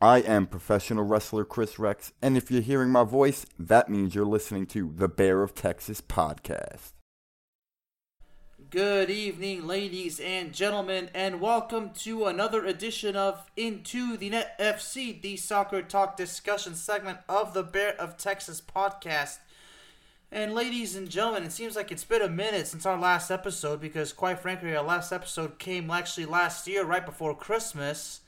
I am professional wrestler Chris Rex, and if you're hearing my voice, that means you're listening to the Bear of Texas podcast. Good evening, ladies and gentlemen, and welcome to another edition of Into the Net FC, the soccer talk discussion segment of the Bear of Texas podcast. And ladies and gentlemen, it seems like it's been a minute since our last episode because, quite frankly, our last episode came actually last year, right before Christmas.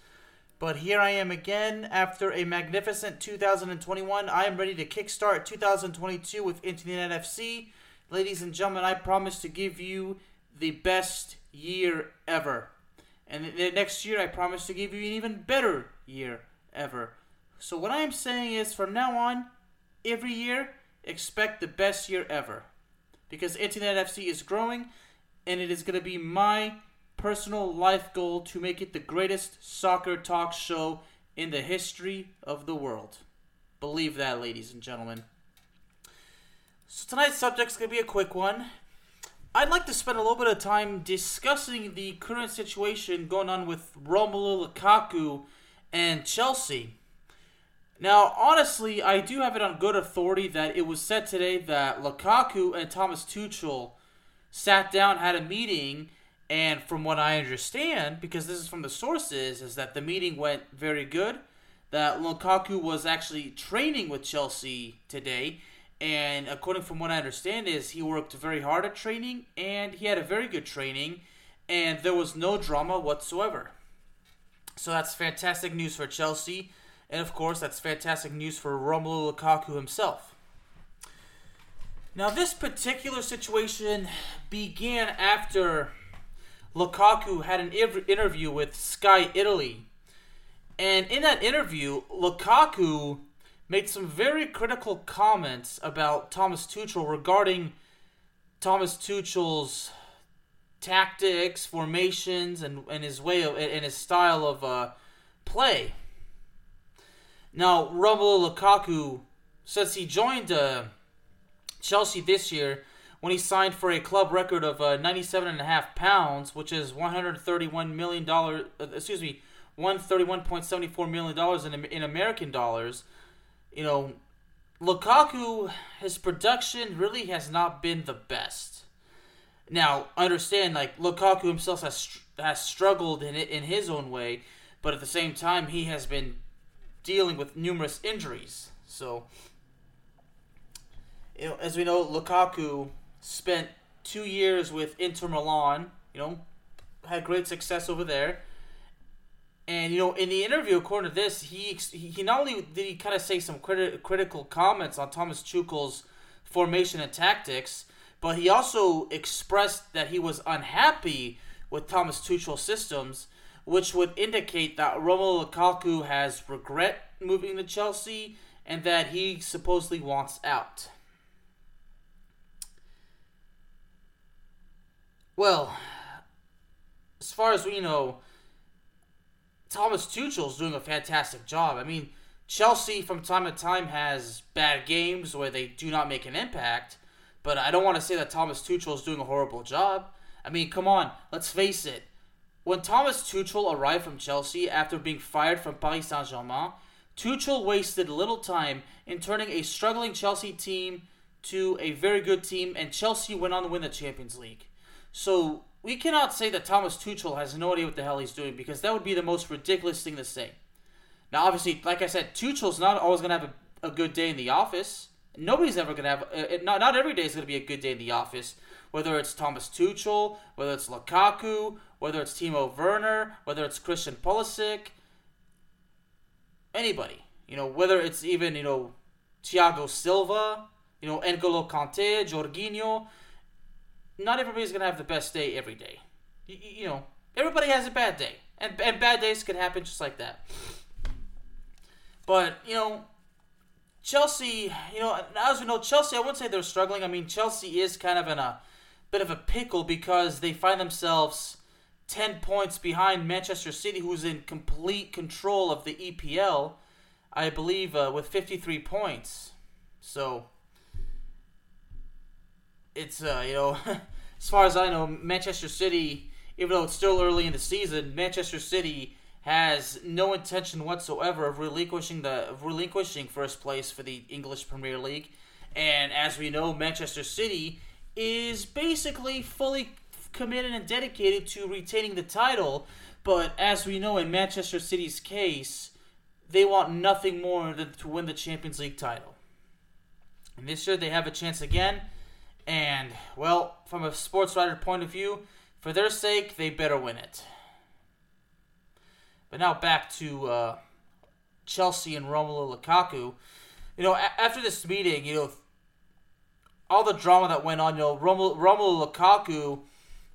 But here I am again after a magnificent 2021. I am ready to kickstart 2022 with Internet FC. Ladies and gentlemen, I promise to give you the best year ever. And the next year, I promise to give you an even better year ever. So, what I am saying is from now on, every year, expect the best year ever. Because Internet FC is growing, and it is going to be my personal life goal to make it the greatest soccer talk show in the history of the world. Believe that, ladies and gentlemen. So tonight's subject is going to be a quick one. I'd like to spend a little bit of time discussing the current situation going on with Romelu Lukaku and Chelsea. Now, honestly, I do have it on good authority that it was said today that Lukaku and Thomas Tuchel sat down, had a meeting, and from what I understand, because this is from the sources, is that the meeting went very good. That Lukaku was actually training with Chelsea today, and according from what I understand, is he worked very hard at training, and he had a very good training, and there was no drama whatsoever. So that's fantastic news for Chelsea, and of course, that's fantastic news for Romelu Lukaku himself. Now, this particular situation began after Lukaku had an interview with Sky Italy. And in that interview, Lukaku made some very critical comments about Thomas Tuchel regarding Thomas Tuchel's tactics, formations, and, and his way of and his style of uh, play. Now, Romelu Lukaku, since he joined uh, Chelsea this year, when he signed for a club record of uh, 97.5 pounds, which is 131 million dollars. Uh, excuse me, 131.74 million dollars in in American dollars. You know, Lukaku, his production really has not been the best. Now, understand like Lukaku himself has has struggled in in his own way, but at the same time he has been dealing with numerous injuries. So, you know, as we know, Lukaku spent two years with Inter Milan. You know, had great success over there. And you know, in the interview, according to this, he he not only did he kind of say some criti- critical comments on Thomas Tuchel's formation and tactics, but he also expressed that he was unhappy with Thomas Tuchel's systems, which would indicate that Romelu Lukaku has regret moving to Chelsea and that he supposedly wants out. Well, as far as we know, Thomas Tuchel's doing a fantastic job. I mean, Chelsea from time to time has bad games where they do not make an impact, but I don't want to say that Thomas Tuchel is doing a horrible job. I mean, come on, let's face it. When Thomas Tuchel arrived from Chelsea after being fired from Paris Saint Germain, Tuchel wasted little time in turning a struggling Chelsea team to a very good team, and Chelsea went on to win the Champions League. So we cannot say that Thomas Tuchel has no idea what the hell he's doing because that would be the most ridiculous thing to say. Now, obviously, like I said, Tuchel's not always going to have a, a, good day in the office. Nobody's ever going to have uh, not not every day is going to be a good day in the office. Whether it's Thomas Tuchel, whether it's Lukaku, whether it's Timo Werner, whether it's Christian Pulisic, anybody. You know, whether it's even you know Thiago Silva, you know N'Golo Kante, Jorginho not everybody's gonna have the best day every day. You, you know, everybody has a bad day, and and bad days can happen just like that. But you know, Chelsea, you know, as we know, Chelsea. I wouldn't say they're struggling. I mean, Chelsea is kind of in a bit of a pickle because they find themselves ten points behind Manchester City, who's in complete control of the EPL. I believe uh, with fifty three points. So it's uh, you know, as far as I know, Manchester City, even though it's still early in the season, Manchester City has no intention whatsoever of relinquishing the of relinquishing first place for the English Premier League. And as we know, Manchester City is basically fully committed and dedicated to retaining the title. But as we know, in Manchester City's case, they want nothing more than to win the Champions League title. And this year they have a chance again. And, well, from a sports writer point of view, for their sake, they better win it. But now back to uh, Chelsea and Romelu Lukaku. You know, a- after this meeting, you know, all the drama that went on, you know, Romelu, Romelu Lukaku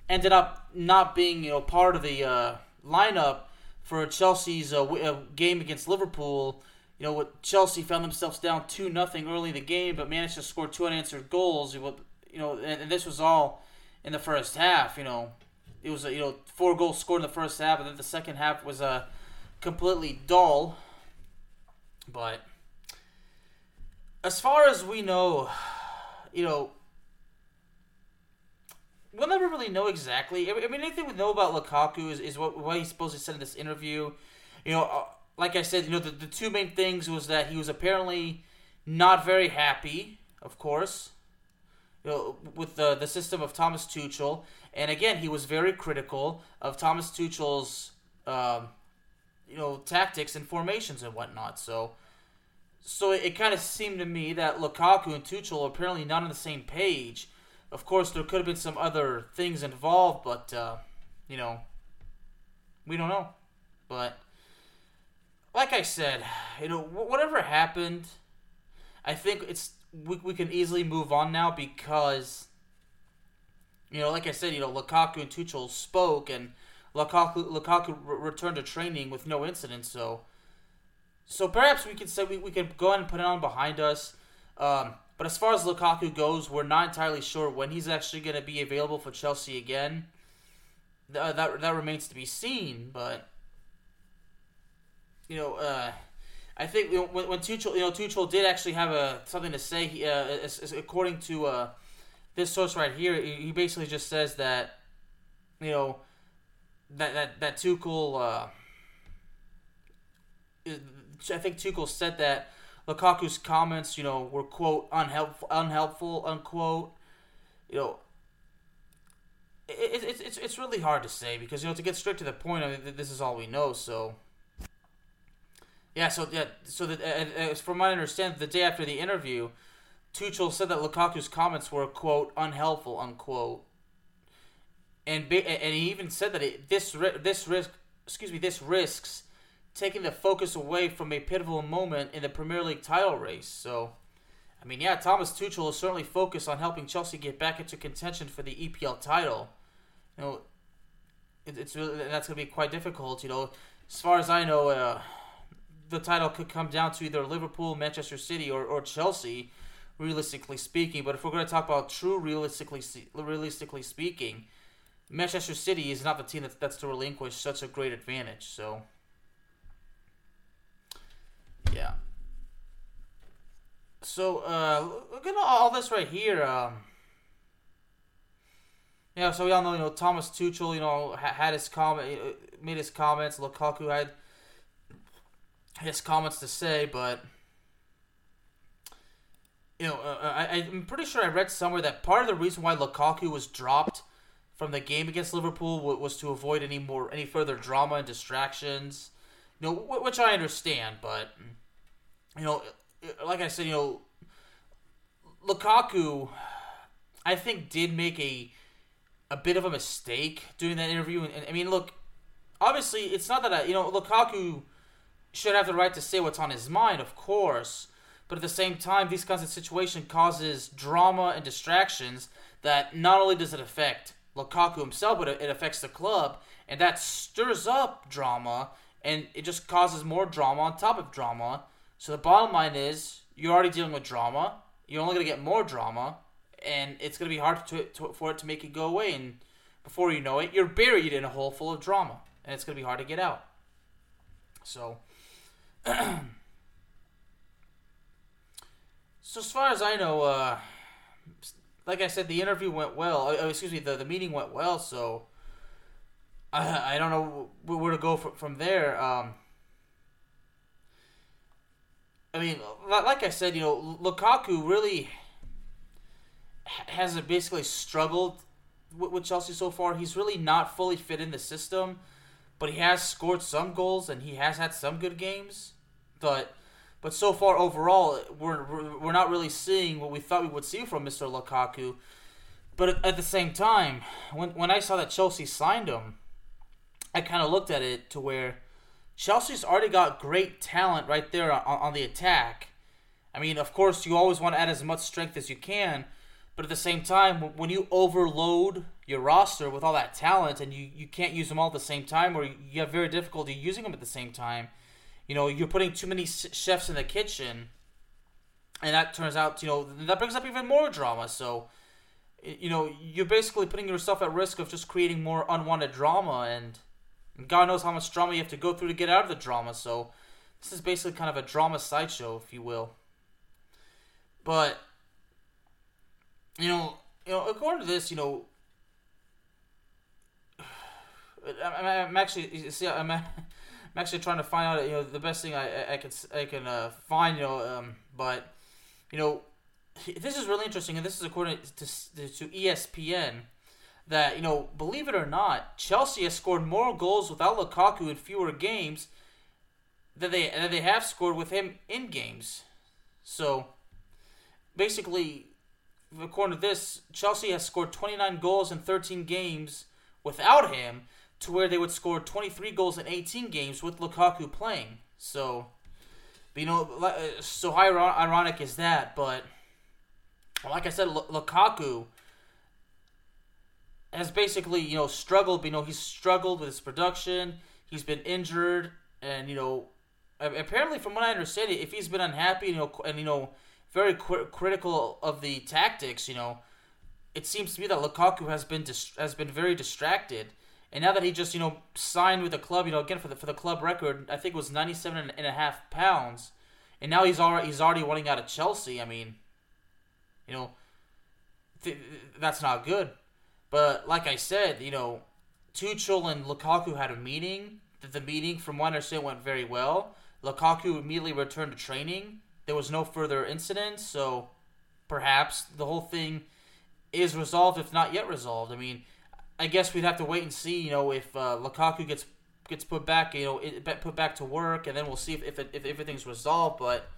ended up not being, you know, part of the uh, lineup for Chelsea's uh, w- uh, game against Liverpool. You know, Chelsea found themselves down two nothing early in the game, but managed to score two unanswered goals you know, and, and, this was all in the first half. You know, it was you know four goals scored in the first half, and then the second half was uh, completely dull. But as far as we know, you know, we'll never really know exactly. I mean, anything we know about Lukaku is, is what what he's supposed to said in this interview. You know, uh, like I said, you know, the, the two main things was that he was apparently not very happy, of course, know, with the the system of Thomas Tuchel, and again, he was very critical of Thomas Tuchel's, um, you know, tactics and formations and whatnot. So, so it, it kind of seemed to me that Lukaku and Tuchel are apparently not on the same page. Of course, there could have been some other things involved, but uh, you know, we don't know. But like I said, you know, whatever happened, I think it's we, we can easily move on now because, you know, like I said, you know, Lukaku and Tuchel spoke, and Lukaku Lukaku re- returned to training with no incident. So, so perhaps we could say we, we could go ahead and put it on behind us. Um, but as far as Lukaku goes, we're not entirely sure when he's actually going to be available for Chelsea again. Th- that that remains to be seen. But you know, uh, I think you know, when, when Tuchel, you know, Tuchel did actually have a something to say. He, uh, according to uh, this source right here, he basically just says that, you know, that that that Tuchel. Uh, I think Tuchel said that Lukaku's comments, you know, were quote unhelpful, unhelpful, unquote. You know, it, it, it's it's really hard to say because you know to get straight to the point. I mean, this is all we know, so yeah, so yeah, so from my understanding, the day after the interview, Tuchel said that Lukaku's comments were quote unhelpful unquote, and and he even said that it, this this risk excuse me this risks taking the focus away from a pivotal moment in the Premier League title race. So, I mean, yeah, Thomas Tuchel is certainly focused on helping Chelsea get back into contention for the EPL title. You know, it, it's really, that's going to be quite difficult. You know, as far as I know. Uh, the title could come down to either Liverpool, Manchester City, or, or Chelsea, realistically speaking. But if we're going to talk about true realistically realistically speaking, Manchester City is not the team that's, that's to relinquish such a great advantage. So, yeah. So, uh, look at all this right here. Um, yeah, so we all know, you know, Thomas Tuchel, you know, had his comment, made his comments. Lukaku had his comments to say, but you know, uh, I, I'm pretty sure I read somewhere that part of the reason why Lukaku was dropped from the game against Liverpool was to avoid any more any further drama and distractions. You know, which I understand, but you know, like I said, you know, Lukaku, I think did make a a bit of a mistake doing that interview. And, and I mean, look, obviously, it's not that I, you know, Lukaku should have the right to say what's on his mind, of course. But at the same time, these kinds of situations causes drama and distractions that not only does it affect Lukaku himself, but it affects the club, and that stirs up drama, and it just causes more drama on top of drama. So the bottom line is, you're already dealing with drama. You're only gonna get more drama, and it's gonna be hard to, to, for it to make it go away. And before you know it, you're buried in a hole full of drama, and it's gonna be hard to get out. So. so as far as I know, uh, like I said, the interview went well. Uh, excuse me, the, the meeting went well. So I I don't know where to go from from there. Um, I mean, like I said, you know, Lukaku really has basically struggled with Chelsea so far. He's really not fully fit in the system, but he has scored some goals and he has had some good games. But but so far, overall, we're, we're not really seeing what we thought we would see from Mr. Lukaku. But at the same time, when, when I saw that Chelsea signed him, I kind of looked at it to where Chelsea's already got great talent right there on, on the attack. I mean, of course, you always want to add as much strength as you can, but at the same time, when you overload your roster with all that talent and you, you can't use them all at the same time, or you have very difficulty using them at the same time, you know, you're putting too many chefs in the kitchen, and that turns out, you know, that brings up even more drama. So, you know, you're basically putting yourself at risk of just creating more unwanted drama, and God knows how much drama you have to go through to get out of the drama. So, this is basically kind of a drama sideshow, if you will. But, you know, you know, according to this, you know, I'm actually see, I'm I'm actually trying to find out, you know, the best thing I I can I can uh, find, you know, um, but you know, this is really interesting, and this is according to to ESPN that you know, believe it or not, Chelsea has scored more goals without Lukaku in fewer games than they than they have scored with him in games. So, basically, according to this, Chelsea has scored 29 goals in 13 games without him to where they would score 23 goals in 18 games with Lukaku playing. So, you know, uh, so how ironic is that? But like I said, Lukaku has basically you know struggled. You know, he's struggled with his production. He's been injured, and you know, apparently from what I understand, if he's been unhappy, you know, and you know, very critical of the tactics, you know, it seems to me that Lukaku has been has been very distracted and now that he just, you know, signed with the club, you know, again for the for the club record, I think it was 97 and a half pounds. And now he's already he's already wanting out of Chelsea. I mean, you know, th- that's not good. But like I said, you know, Tuchel and Lukaku had a meeting. The meeting, from what I understand, went very well. Lukaku immediately returned to training. There was no further incidents, so perhaps the whole thing is resolved, if not yet resolved. I mean, I guess we'd have to wait and see. You know, if uh, Lukaku gets gets put back, you know, put back to work, and then we'll see if if, it, if everything's resolved. But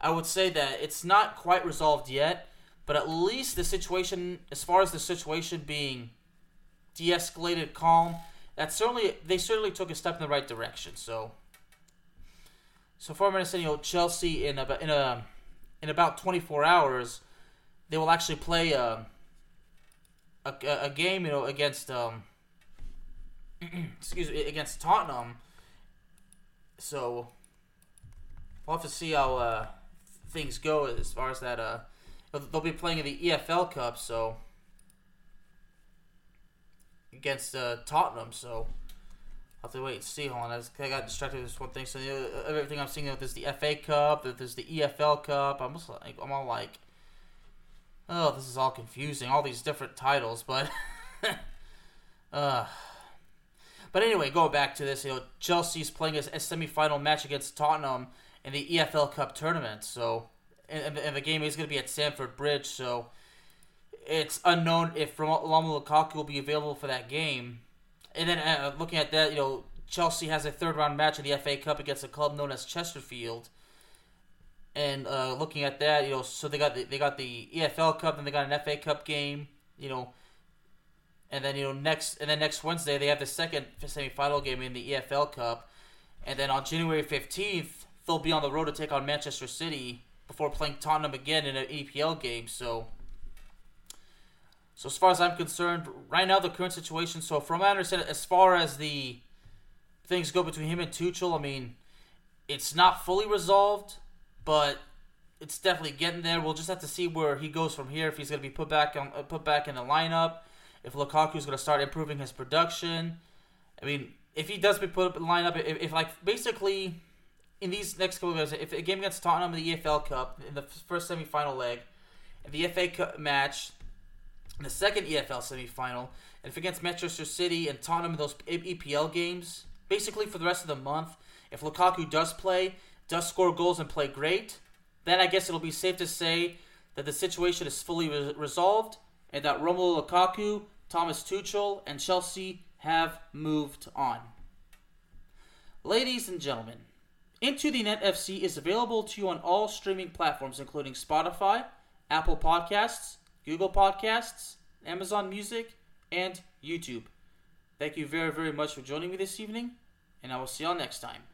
I would say that it's not quite resolved yet. But at least the situation, as far as the situation being de-escalated, calm, that certainly they certainly took a step in the right direction. So, so say, you know, Chelsea in about in a in about 24 hours, they will actually play. Uh, a, a game, you know, against um, excuse me, against Tottenham. So we'll have to see how uh, things go as far as that. Uh, they'll be playing in the EFL Cup, so against uh, Tottenham. So I'll have to wait and see. Hold on, I got distracted with this one thing. So everything I'm seeing, there's the FA Cup, there's the EFL Cup. I'm just like, I'm all like, Oh, this is all confusing. All these different titles, but. uh. But anyway, going back to this, you know, Chelsea's playing a, a semifinal match against Tottenham in the EFL Cup tournament. So, and, and the game is going to be at Stamford Bridge. So, it's unknown if Romelu Lukaku will be available for that game. And then uh, looking at that, you know, Chelsea has a third round match in the FA Cup against a club known as Chesterfield. And uh, looking at that, you know, so they got the, they got the EFL Cup, then they got an FA Cup game, you know, and then you know next and then next Wednesday they have the second semifinal game in the EFL Cup, and then on January fifteenth they'll be on the road to take on Manchester City before playing Tottenham again in an EPL game. So, so as far as I'm concerned, right now the current situation. So from what I understand, as far as the things go between him and Tuchel, I mean, it's not fully resolved, but it's definitely getting there. We'll just have to see where he goes from here. If he's going to be put back on, uh, put back in the lineup, if Lukaku is going to start improving his production. I mean, if he does be put up in the lineup, if, if like basically in these next couple of games, if a game against Tottenham in the EFL Cup in the first semifinal leg, the FA Cup match in the second EFL semifinal, and if against Manchester City and Tottenham in those EPL games, basically for the rest of the month, if Lukaku does play, does score goals and play great, then I guess it'll be safe to say that the situation is fully re- resolved and that Romelu Lukaku, Thomas Tuchel, and Chelsea have moved on. Ladies and gentlemen, into the Net FC is available to you on all streaming platforms, including Spotify, Apple Podcasts, Google Podcasts, Amazon Music, and YouTube. Thank you very, very much for joining me this evening, and I will see y'all next time.